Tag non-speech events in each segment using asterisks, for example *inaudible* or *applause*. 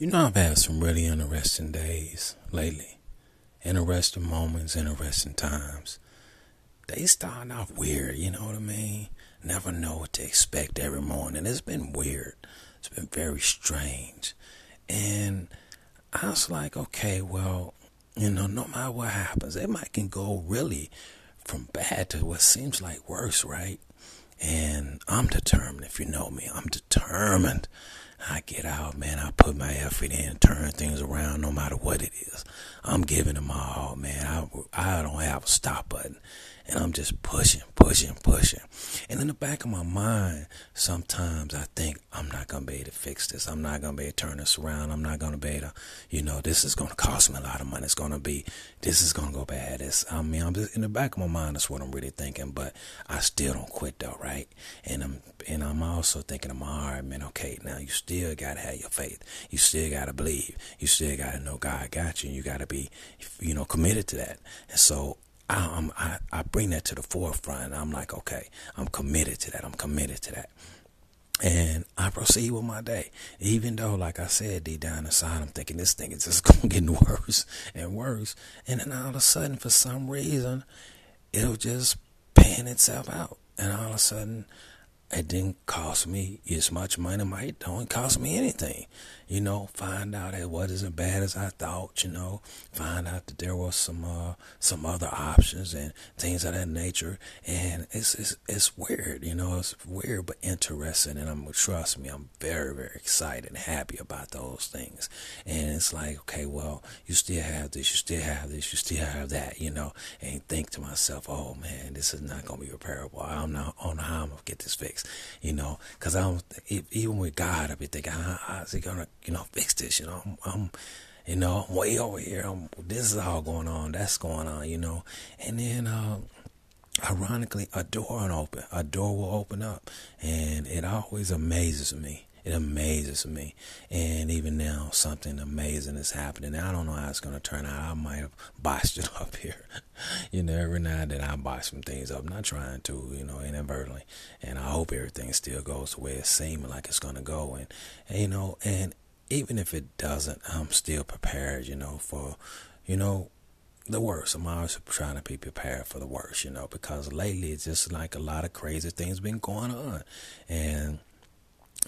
You know, I've had some really interesting days lately. Interesting moments, interesting times. They starting off weird, you know what I mean? Never know what to expect every morning. It's been weird. It's been very strange. And I was like, okay, well, you know, no matter what happens, it might can go really from bad to what seems like worse, right? And I'm determined, if you know me, I'm determined I get out, man. I put my effort in, turn things around, no matter what it is. I'm giving them all, man. I I don't have a stop button, and I'm just pushing, pushing, pushing. And in the back of my mind, sometimes I think I'm not gonna be able to fix this. I'm not gonna be able to turn this around. I'm not gonna be able to, you know, this is gonna cost me a lot of money. It's gonna be, this is gonna go bad. I mean, I'm just in the back of my mind. That's what I'm really thinking. But I still don't quit though, right? And I'm, and I'm also thinking, I'm all right, man. Okay, now you still gotta have your faith. You still gotta believe. You still gotta know God got you. You gotta be, you know, committed to that. And so I, I, I bring that to the forefront. I'm like, okay, I'm committed to that. I'm committed to that. And I proceed with my day. Even though, like I said, deep down inside, I'm thinking this thing is just *laughs* going to get worse and worse. And then all of a sudden, for some reason, it'll just pan itself out. And all of a sudden, it didn't cost me as much money. Might don't cost me anything. You know, find out that wasn't as bad as I thought. You know, find out that there was some uh, some other options and things of that nature. And it's it's it's weird. You know, it's weird but interesting. And I'm trust me, I'm very very excited and happy about those things. And it's like, okay, well, you still have this, you still have this, you still have that. You know, and think to myself, oh man, this is not gonna be repairable. I'm not on how I'm gonna get this fixed you know, because I'm even with God, I be thinking, how, how's he gonna, you know, fix this? You know, I'm, I'm you know, I'm way over here. I'm, this is all going on. That's going on, you know, and then. Uh, ironically, a door will open. A door will open up, and it always amazes me it amazes me. And even now, something amazing is happening. I don't know how it's going to turn out. I might have botched it *laughs* up here. you know, every now and then I botch some things up. not trying to, you know, inadvertently. And I hope everything still goes the way it's seeming like it's going to go. And, and, you know, and even if it doesn't, I'm still prepared, you know, for, you know, the worst. I'm always trying to be prepared for the worst, you know, because lately it's just like a lot of crazy things been going on. And,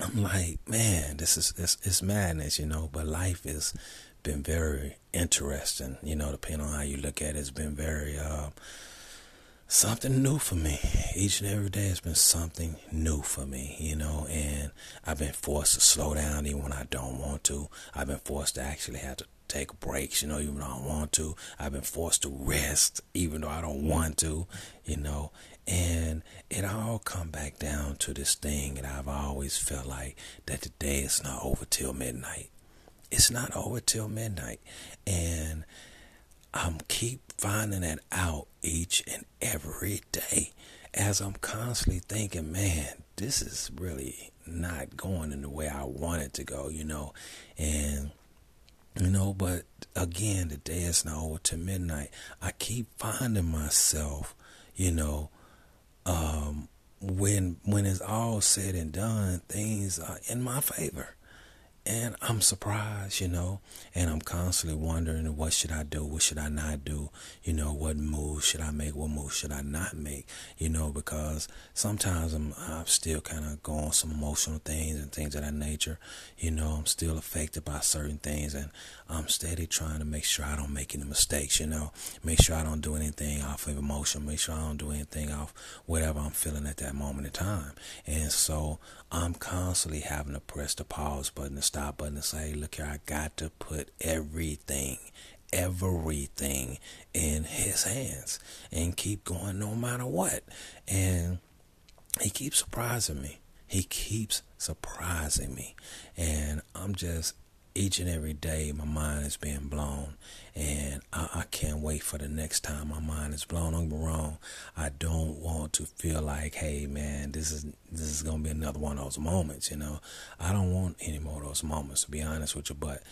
I'm like, man, this is it's, it's madness, you know. But life has been very interesting, you know. Depending on how you look at it, it's been very uh, something new for me. Each and every day has been something new for me, you know. And I've been forced to slow down even when I don't want to. I've been forced to actually have to take breaks, you know, even though I want to. I've been forced to rest even though I don't want to, you know. And it all come back down to this thing that I've always felt like that the day is not over till midnight. It's not over till midnight. And I'm keep finding that out each and every day as I'm constantly thinking, man, this is really not going in the way I want it to go, you know. And you know, but again, the day is now over to midnight. I keep finding myself, you know, um, when when it's all said and done, things are in my favor. And I'm surprised, you know, and I'm constantly wondering what should I do, what should I not do, you know, what moves should I make, what moves should I not make, you know, because sometimes I'm I'm still kind of going some emotional things and things of that nature, you know, I'm still affected by certain things, and I'm steady trying to make sure I don't make any mistakes, you know, make sure I don't do anything off of emotion, make sure I don't do anything off whatever I'm feeling at that moment in time, and so I'm constantly having to press the pause button, stop button, and say, look here, I got to put everything, everything in his hands and keep going no matter what. And he keeps surprising me. He keeps surprising me. And I'm just each and every day my mind is being blown. And I, I, can't wait for the next time my mind is blown. Don't get me wrong. I don't want to feel like hey man this is this is gonna be another one of those moments you know. I don't want any more of those moments to be honest with you. But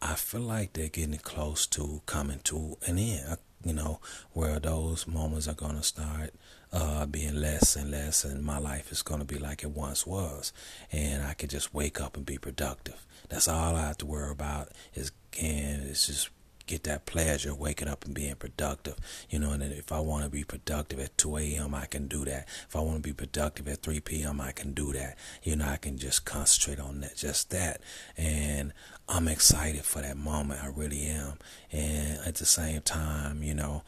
i feel like they're getting close to coming to an end you know where those moments are gonna start uh, being less and less, and my life is going to be like it once was, and I can just wake up and be productive. That's all I have to worry about is can it's just get that pleasure waking up and being productive. You know, and if I want to be productive at 2 a.m., I can do that. If I want to be productive at 3 p.m., I can do that. You know, I can just concentrate on that, just that. And I'm excited for that moment. I really am. And at the same time, you know,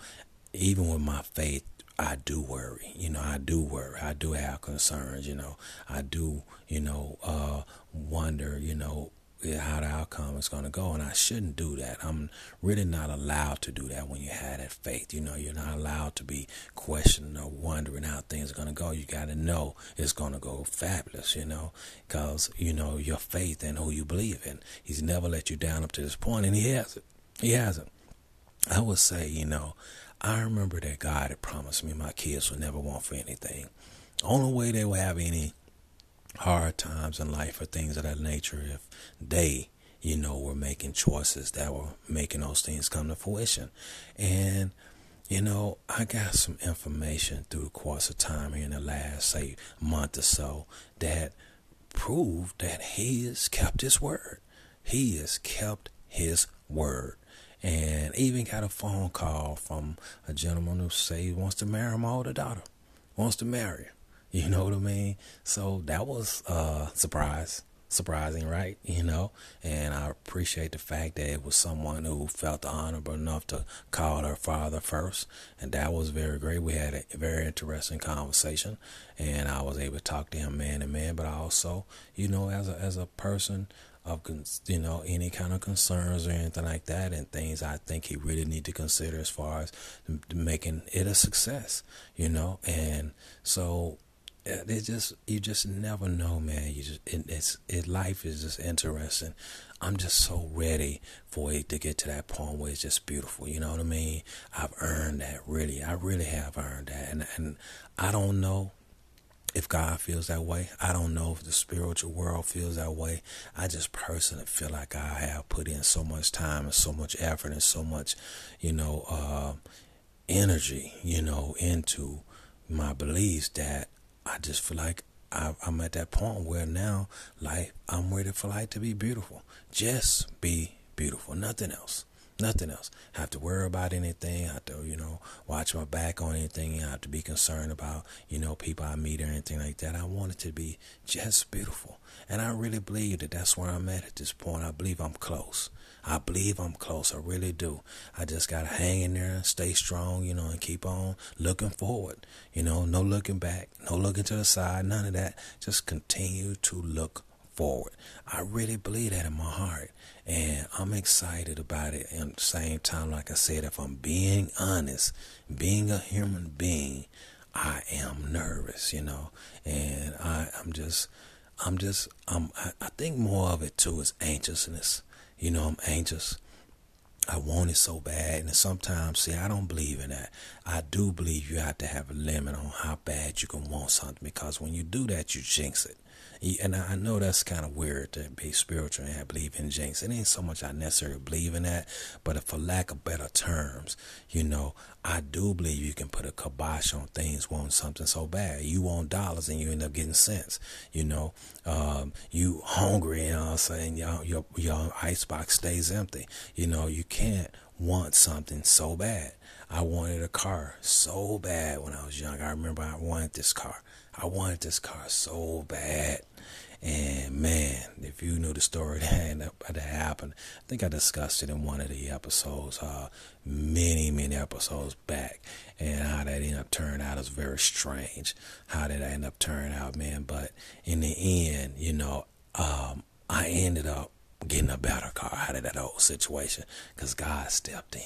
even with my faith, I do worry. You know, I do worry. I do have concerns. You know, I do, you know, uh, wonder, you know, how the outcome is going to go. And I shouldn't do that. I'm really not allowed to do that when you have that faith. You know, you're not allowed to be questioning or wondering how things are going to go. You got to know it's going to go fabulous, you know, because, you know, your faith and who you believe in. He's never let you down up to this point, and he hasn't. He hasn't. I would say, you know, I remember that God had promised me my kids would never want for anything. Only way they would have any hard times in life or things of that nature if they you know were making choices that were making those things come to fruition. And you know i got some information through the course of time here in the last say month or so that proved that he has kept his word. He has kept his word. And even got a phone call from a gentleman who say he wants to marry my older daughter wants to marry her *laughs* you know what I mean? So that was a uh, surprise, surprising, right? You know, and I appreciate the fact that it was someone who felt honorable enough to call her father first, and that was very great. We had a very interesting conversation, and I was able to talk to him man to man, but also, you know, as a as a person of you know any kind of concerns or anything like that and things I think he really need to consider as far as making it a success you know and so it just you just never know, man. You just it, it's it life is just interesting. I'm just so ready for it to get to that point where it's just beautiful. You know what I mean? I've earned that. Really, I really have earned that, and and I don't know if God feels that way. I don't know if the spiritual world feels that way. I just personally feel like I have put in so much time and so much effort and so much, you know, uh, energy, you know, into my beliefs that I just feel like I, am at that point where now life, I'm ready for life to be beautiful. Just be beautiful, nothing else. Nothing else. Have to worry about anything. Have to, you know, watch my back on anything. I have to be concerned about, you know, people I meet or anything like that. I want it to be just beautiful. And I really believe that that's where I'm at at this point. I believe I'm close. I believe I'm close. I really do. I just got to hang in there, stay strong, you know, and keep on looking forward. You know, no looking back, no looking to the side, none of that. Just continue to look forward. I really believe that in my heart. And I'm excited about it. And at the same time, like I said, if I'm being honest, being a human being, I am nervous, you know. And I, I'm just, I'm just, I'm, I, I think more of it too is anxiousness. You know, I'm anxious. I want it so bad. And sometimes, see, I don't believe in that. I do believe you have to have a limit on how bad you can want something because when you do that, you jinx it. And I know that's kind of weird to be spiritual and believe in jinx. It ain't so much I necessarily believe in that, but for lack of better terms, you know, I do believe you can put a kibosh on things wanting something so bad. You want dollars and you end up getting cents. You know, um, you hungry, you know what I'm saying? Your, your, your icebox stays empty. You know, you can't want something so bad. I wanted a car so bad when I was young. I remember I wanted this car. I wanted this car so bad. And man, if you knew the story *laughs* that, that happened, I think I discussed it in one of the episodes, uh, many, many episodes back, and how that ended up turning out is very strange. How did I end up turning out, man? But in the end, you know, um, I ended up getting a better car out of that old situation because God stepped in.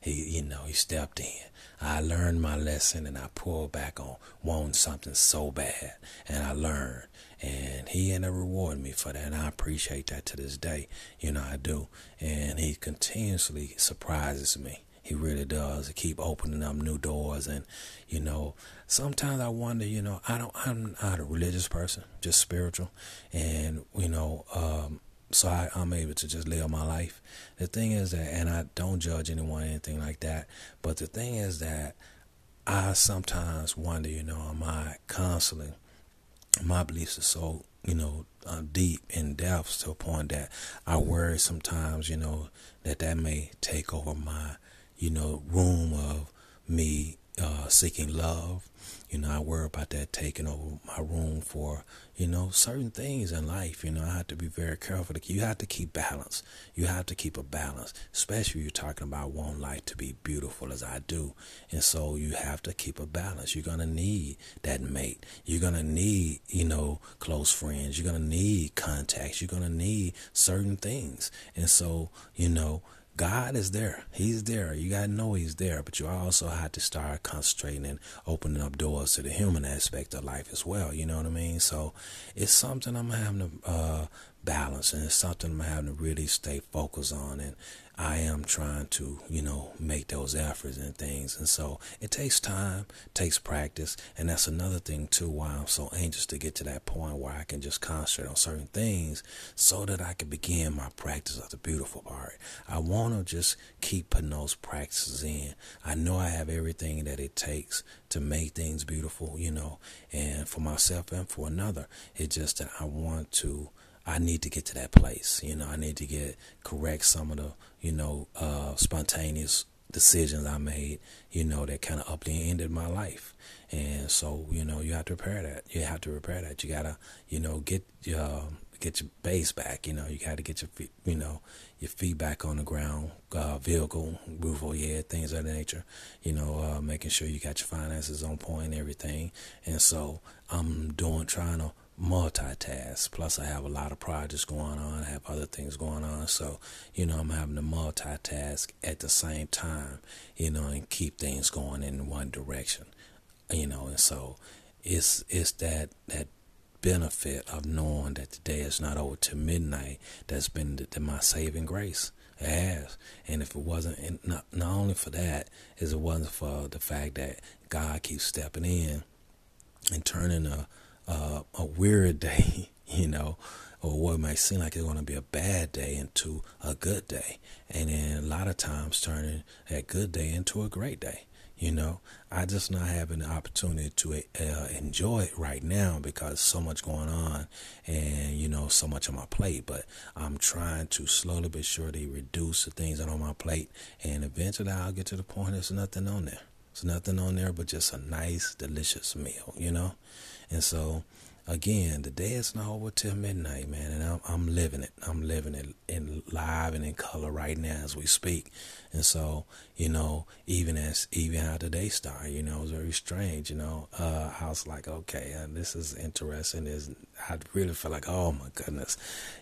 He, you know, he stepped in. I learned my lesson and I pulled back on wanting something so bad, and I learned. And he ended up rewarding me for that. And i appreciate that to this day. You know i do. And he continuously surprises me. He really does. He keep opening up new doors. And you know sometimes i wonder you know i don't i'm not a religious person just spiritual. And you know um, so I, i'm able to just live my life the thing is that and i don't judge anyone anything like that but the thing is that i sometimes wonder you know am i constantly my beliefs are so you know, uh, deep in depths to a point that I worry sometimes, you know, that that may take over my, you know, room of me uh, seeking love. You know, I worry about that taking over my room for, you know, certain things in life. You know, I have to be very careful. You have to keep balance. You have to keep a balance, especially you're talking about one life to be beautiful as I do. And so you have to keep a balance. You're going to need that mate. You're going to need, you know, close friends. You're going to need contacts. You're going to need certain things. And so, you know, God is there. He's there. You got to know He's there, but you also have to start concentrating and opening up doors to the human aspect of life as well. You know what I mean? So it's something I'm having to uh, balance, and it's something I'm having to really stay focused on. And I am trying to, you know, make those efforts and things. And so it takes time, takes practice. And that's another thing, too, why I'm so anxious to get to that point where I can just concentrate on certain things so that I can begin my practice of the beautiful part. I want to just keep putting those practices in. I know I have everything that it takes to make things beautiful, you know, and for myself and for another. It's just that I want to I need to get to that place. You know, I need to get correct some of the, you know, uh, spontaneous decisions I made, you know, that kind of up the ended my life. And so, you know, you have to repair that. You have to repair that. You gotta, you know, get your get your base back. You know, you got to get your feet, you know, your feet back on the ground. Uh, vehicle, roof over your head, things of that nature. You know, uh, making sure you got your finances on point, and everything. And so I'm doing, trying to multitask. Plus, I have a lot of projects going on. I have other things going on. So, you know, I'm having to multitask at the same time, you know, and keep things going in one direction, you know. And so, it's it's that that benefit of knowing that the day is not over to midnight that's been the, the, my saving grace. It has, and if it wasn't, not not only for that, is it wasn't for the fact that God keeps stepping in and turning a uh, a weird *laughs* day, you know, or what might seem like it's going to be a bad day into a good day. And then a lot of times turning that good day into a great day. You know, I just not having the opportunity to uh, enjoy it right now because so much going on and, you know, so much on my plate. But I'm trying to slowly but surely reduce the things that are on my plate. And eventually I'll get to the point there's nothing on there. There's nothing on there but just a nice, delicious meal, you know? And so, again, the day is not over till midnight, man, and I'm, I'm living it. I'm living it in live and in color right now as we speak. And so, you know, even as even how the day started, you know, it was very strange. You know, uh, I was like, okay, uh, this is interesting. Is I really felt like, oh my goodness,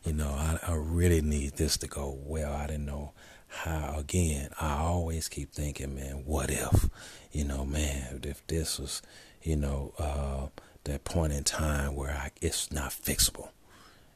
you know, I, I really need this to go well. I didn't know how. Again, I always keep thinking, man, what if, you know, man, if this was, you know. uh that point in time where I, it's not fixable.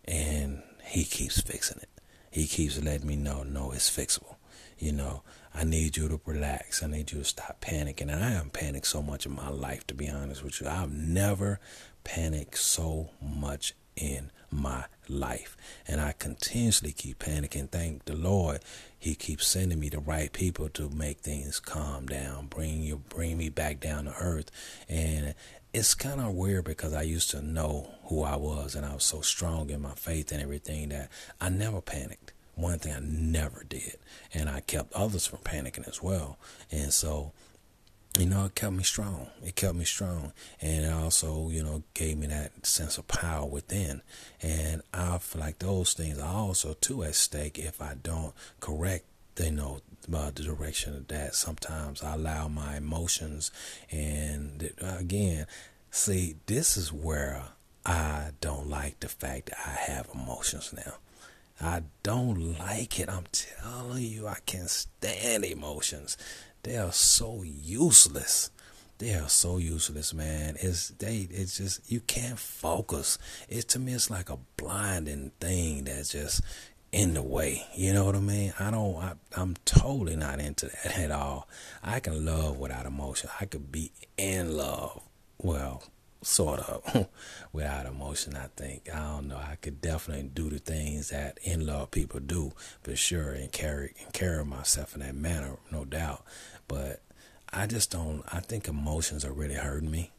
And he keeps fixing it. He keeps letting me know, no, it's fixable. You know, I need you to relax. I need you to stop panicking. And I haven't panicked so much in my life, to be honest with you. I've never panicked so much in my life. And I continuously keep panicking. Thank the Lord, He keeps sending me the right people to make things calm down, bring you, bring me back down to earth. And it's kind of weird because I used to know who I was and I was so strong in my faith and everything that I never panicked. One thing I never did. And I kept others from panicking as well. And so, you know, it kept me strong. It kept me strong. And it also, you know, gave me that sense of power within. And I feel like those things are also, too, at stake if I don't correct you know about the direction of that. Sometimes I allow my emotions, and again, see, this is where I don't like the fact that I have emotions now. I don't like it. I'm telling you, I can't stand emotions. They are so useless. They are so useless, man. It's they. It's just you can't focus. It to me, it's like a blinding thing that just in the way. You know what I mean? I don't. I, I'm totally not into that at all. I can love without emotion. I could be in love. Well, sort of *laughs* without emotion. I think I don't know. I could definitely do the things that in love people do for sure, and carry and carry myself in that manner, no doubt. But I just don't. I think emotions are really hurting me,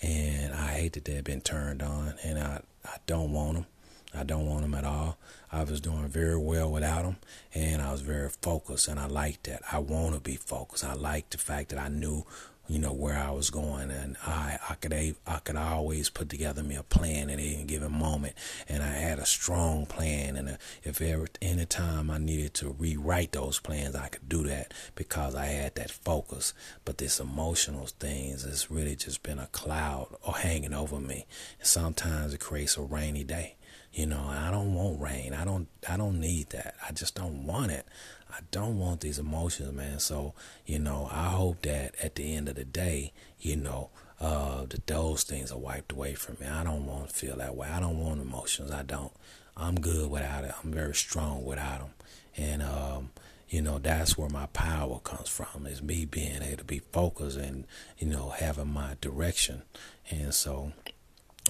and I hate that they've been turned on. And I I don't want them. I don't want them at all. I was doing very well without them, and I was very focused, and I liked that. I want to be focused. I like the fact that I knew you know where I was going, and I I could I could always put together me a plan at any given moment, and I had a strong plan. And uh, if ever any time I needed to rewrite those plans, I could do that because I had that focus. But this emotional things has really just been a cloud or hanging over me. And sometimes it creates a rainy day. You know, I don't want rain. I don't I don't need that. I just don't want it. I don't want these emotions, man. So, you know, I hope that at the end of the day, you know, uh, that those things are wiped away from me. I don't want to feel that way. I don't want emotions. I don't. I'm good without it. I'm very strong without them. And, um, you know, that's where my power comes from is me being able to be focused and, you know, having my direction. And so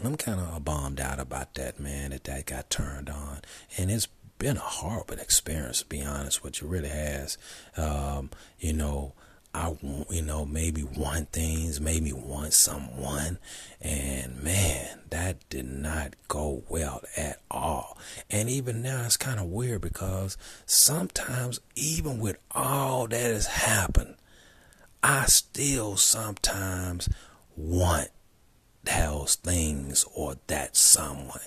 I'm kind of bummed out about that, man, that that got turned on. And it's been a horrible experience, to be honest with you. Really has. Um, you know, I, want, you know, maybe want things, maybe want someone. And man, that did not go well at all. And even now, it's kind of weird because sometimes, even with all that has happened, I still sometimes want those things or that someone.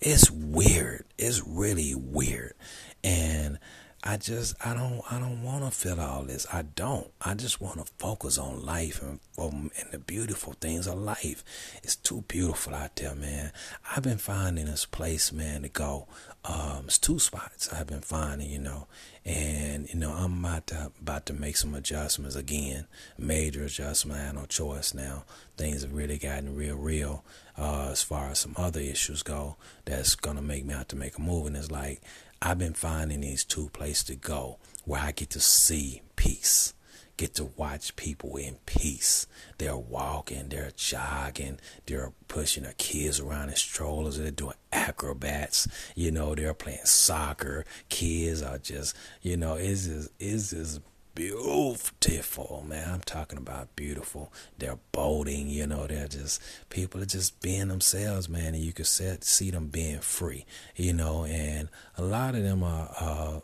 It's weird. It's really weird. And I just I don't I don't want to feel all this. I don't. I just want to focus on life and um, and the beautiful things of life. It's too beautiful out there, man. I've been finding this place, man, to go. Um, it's two spots I've been finding, you know, and you know I'm about to about to make some adjustments again, major adjustment. I have no choice now. Things have really gotten real, real. Uh, as far as some other issues go, that's gonna make me have to make a move, and it's like I've been finding these two places to go where I get to see peace, get to watch people in peace. They're walking, they're jogging, they're pushing their kids around in strollers, they're doing acrobats, you know, they're playing soccer. Kids are just, you know, it's just, it's just beautiful, man. I'm talking about beautiful. They're boating, you know, they're just people are just being themselves, man, and you can set, see them being free, you know, and a lot of them are, uh,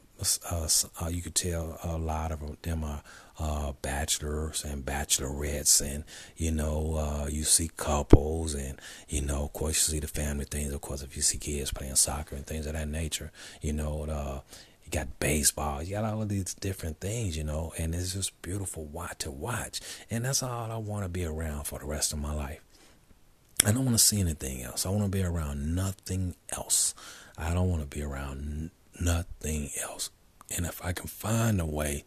uh, uh, you could tell a lot of them are uh, bachelors and bachelorettes, and you know, uh, you see couples, and you know, of course, you see the family things. Of course, if you see kids playing soccer and things of that nature, you know, uh, you got baseball, you got all of these different things, you know, and it's just beautiful watch to watch. And that's all I want to be around for the rest of my life. I don't want to see anything else. I want to be around nothing else. I don't want to be around nothing else. And if I can find a way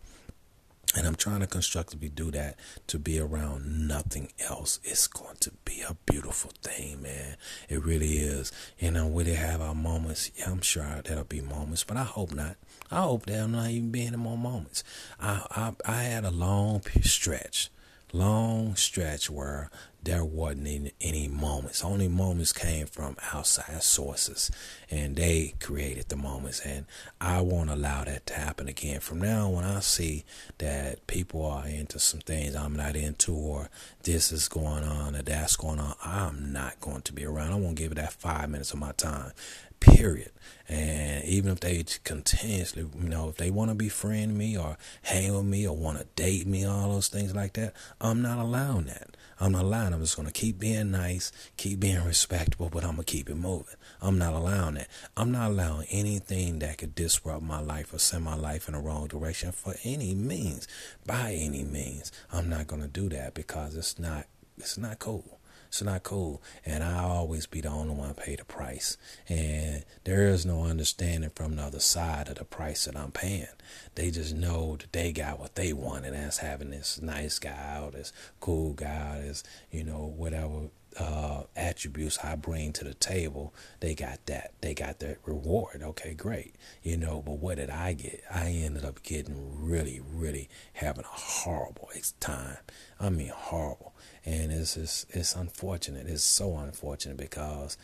and I'm trying to constructively do that to be around nothing else. It's going to be a beautiful thing, man. It really is. You know, will it have our moments? Yeah, I'm sure there'll be moments, but I hope not. I hope there'll not even be any more moments. I I, I had a long stretch, long stretch where there wasn't any, any moments. Only moments came from outside sources, and they created the moments. And I won't allow that to happen again. From now, when I see that people are into some things I'm not into, or this is going on, or that's going on, I'm not going to be around. I won't give it that five minutes of my time period. And even if they continuously, you know, if they want to befriend me or hang with me or want to date me, all those things like that, I'm not allowing that. I'm not allowing. I'm just going to keep being nice, keep being respectable, but I'm going to keep it moving. I'm not allowing that. I'm not allowing anything that could disrupt my life or send my life in the wrong direction for any means, by any means. I'm not going to do that because it's not, it's not cool. It's not cool. And I always be the only one pay the price. And there is no understanding from the other side of the price that I'm paying. They just know that they got what they want, and that's having this nice guy or this cool guy, this, you know, whatever uh, attributes I bring to the table, they got that. They got that reward. Okay, great. You know, but what did I get? I ended up getting really, really having a horrible time. I mean, horrible and it's just it's unfortunate. It's so unfortunate because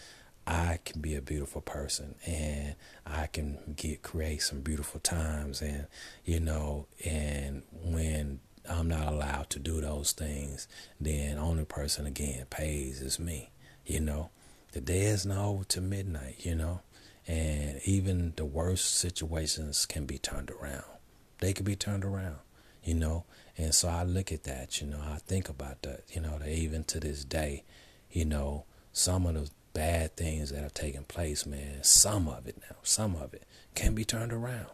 I can be a beautiful person and I can get create some beautiful times and you know and when I'm not allowed to do those things, then only person again pays is me, you know. the day is not over to midnight, you know, and even the worst situations can be turned around. They can be turned around, you know, and so I look at that, you know, I think about that, you know, that even to this day, you know, some of the bad things that have taken place, man, some of it now, some of it can be turned around.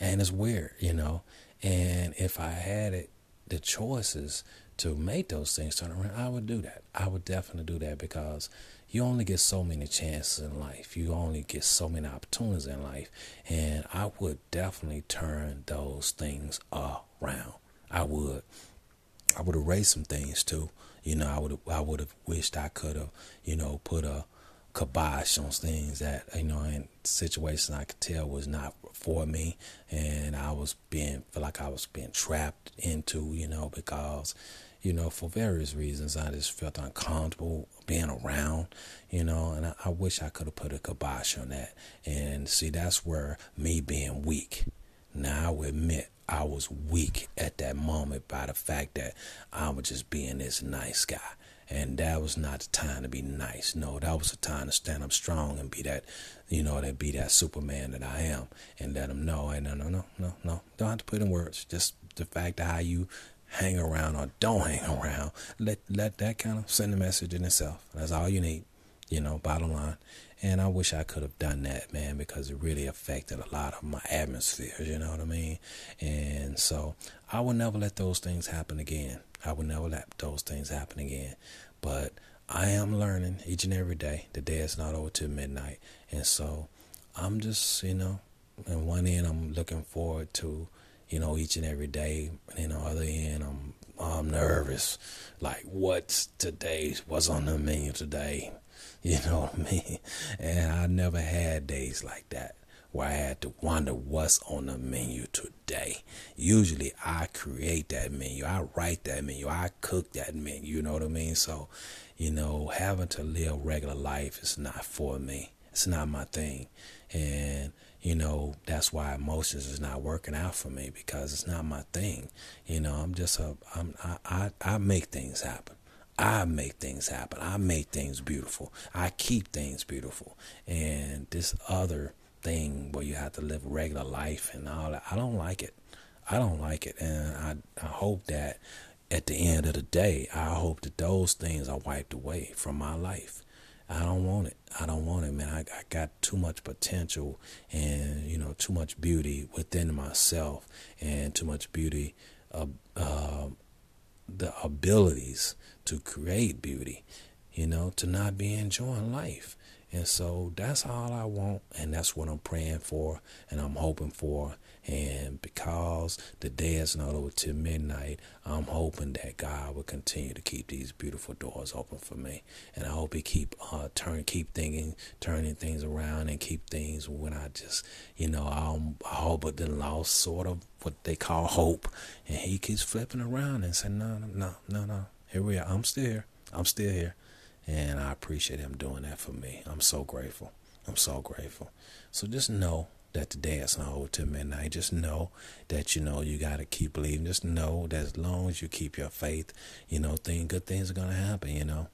And it's weird, you know. And if I had it, the choices to make those things turn around, I would do that. I would definitely do that because you only get so many chances in life. You only get so many opportunities in life. And I would definitely turn those things around. I would. I would erase some things too. You know, I would I would have wished I could have, you know, put a kibosh on things that you know in situations I could tell was not for me, and I was being feel like I was being trapped into, you know, because you know for various reasons I just felt uncomfortable being around, you know, and I, I wish I could have put a kibosh on that. And see, that's where me being weak. Now I admit I was weak at that moment by the fact that I was just being this nice guy. And that was not the time to be nice. No, that was the time to stand up strong and be that, you know, that be that Superman that I am, and let them know, hey, no, no, no, no, no, don't have to put in words. Just the fact how you hang around or don't hang around, let let that kind of send a message in itself. That's all you need, you know. Bottom line, and I wish I could have done that, man, because it really affected a lot of my atmospheres. You know what I mean? And so I will never let those things happen again. I will never let those things happen again. But I am learning each and every day. The day is not over till midnight. And so I'm just, you know, on one end, I'm looking forward to, you know, each and every day. And on the other end, I'm, I'm nervous. Like, what's today? What's on the menu today? *laughs* You know what I mean? And I never had days like that where I had to wonder what's on the menu today. Usually I create that menu, I write that menu, I cook that menu, you know what I mean? So, you know, having to live regular life is not for me. It's not my thing. And, you know, that's why emotions is not working out for me because it's not my thing. You know, I'm just a I'm I I, I make things happen. I make things happen. I make things beautiful. I keep things beautiful. And this other thing where you have to live a regular life and all that. I don't like it. I don't like it, and I I hope that at the end of the day, I hope that those things are wiped away from my life. I don't want it. I don't want it, man. I, I got too much potential and you know too much beauty within myself and too much beauty, uh, uh, the abilities to create beauty, you know, to not be enjoying life. And so that's all I want, and that's what I'm praying for, and I'm hoping for. And because the day is not over till midnight, I'm hoping that God will continue to keep these beautiful doors open for me. And I hope He keep uh, turn, keep thinking, turning things around, and keep things when I just, you know, I'm, all hope the lost sort of what they call hope, and He keeps flipping around and saying, No, no, no, no, no, here we are. I'm still here. I'm still here. And I appreciate him doing that for me. I'm so grateful. I'm so grateful. So just know that the day is not over till midnight. Just know that you know you got to keep believing. Just know that as long as you keep your faith, you know, thing good things are gonna happen. You know,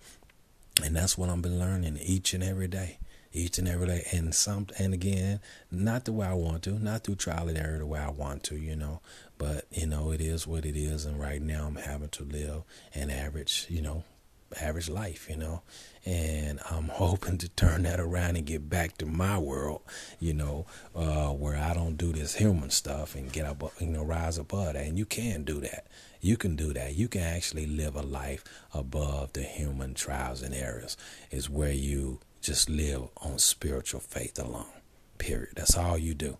and that's what I've been learning each and every day, each and every day. And some, and again, not the way I want to, not through trial and error the way I want to. You know, but you know it is what it is. And right now I'm having to live an average, you know, average life, you know. And I'm *laughs* hoping to turn that around and get back to my world, you know, uh, where I don't do this human stuff and get up, you know, rise above that. And you can do that. You can do that. You can actually live a life above the human trials and errors. Is where you just live on spiritual faith alone. Period. That's all you do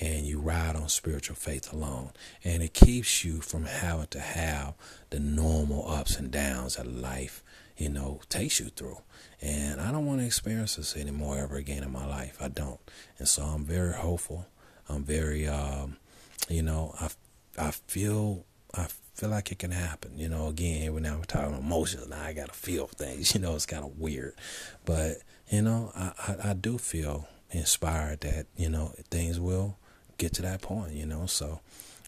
and you ride on spiritual faith alone. And it keeps you from having to have the normal ups and downs that life, you know, takes you through. And I don't want to experience this anymore ever again in my life. I don't. And so I'm very hopeful. I'm very, um, you know, I, I feel, I feel like it can happen. You know, again, when I'm talking emotions, now I got to feel things. *laughs* You know, it's kind of weird. But, you know, I, I, I do feel inspired that, you know, things will get to that point, you know. So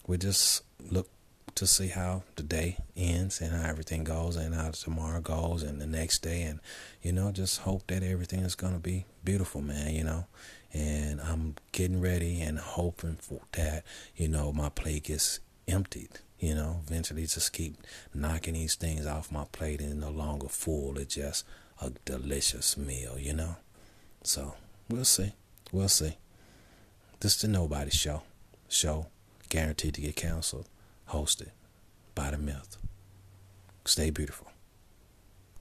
we just look to see how the day ends and how everything goes and how tomorrow goes and the next day. And you know just hope that everything is going to be beautiful man you know. And i'm getting ready and hoping for that you know my plate gets emptied you know. Eventually just keep knocking these things off my plate and no longer full. It's just a delicious meal you know. So we'll see. We'll see. This is the nobody show. Show guaranteed to get canceled hosted by the myth. Stay beautiful.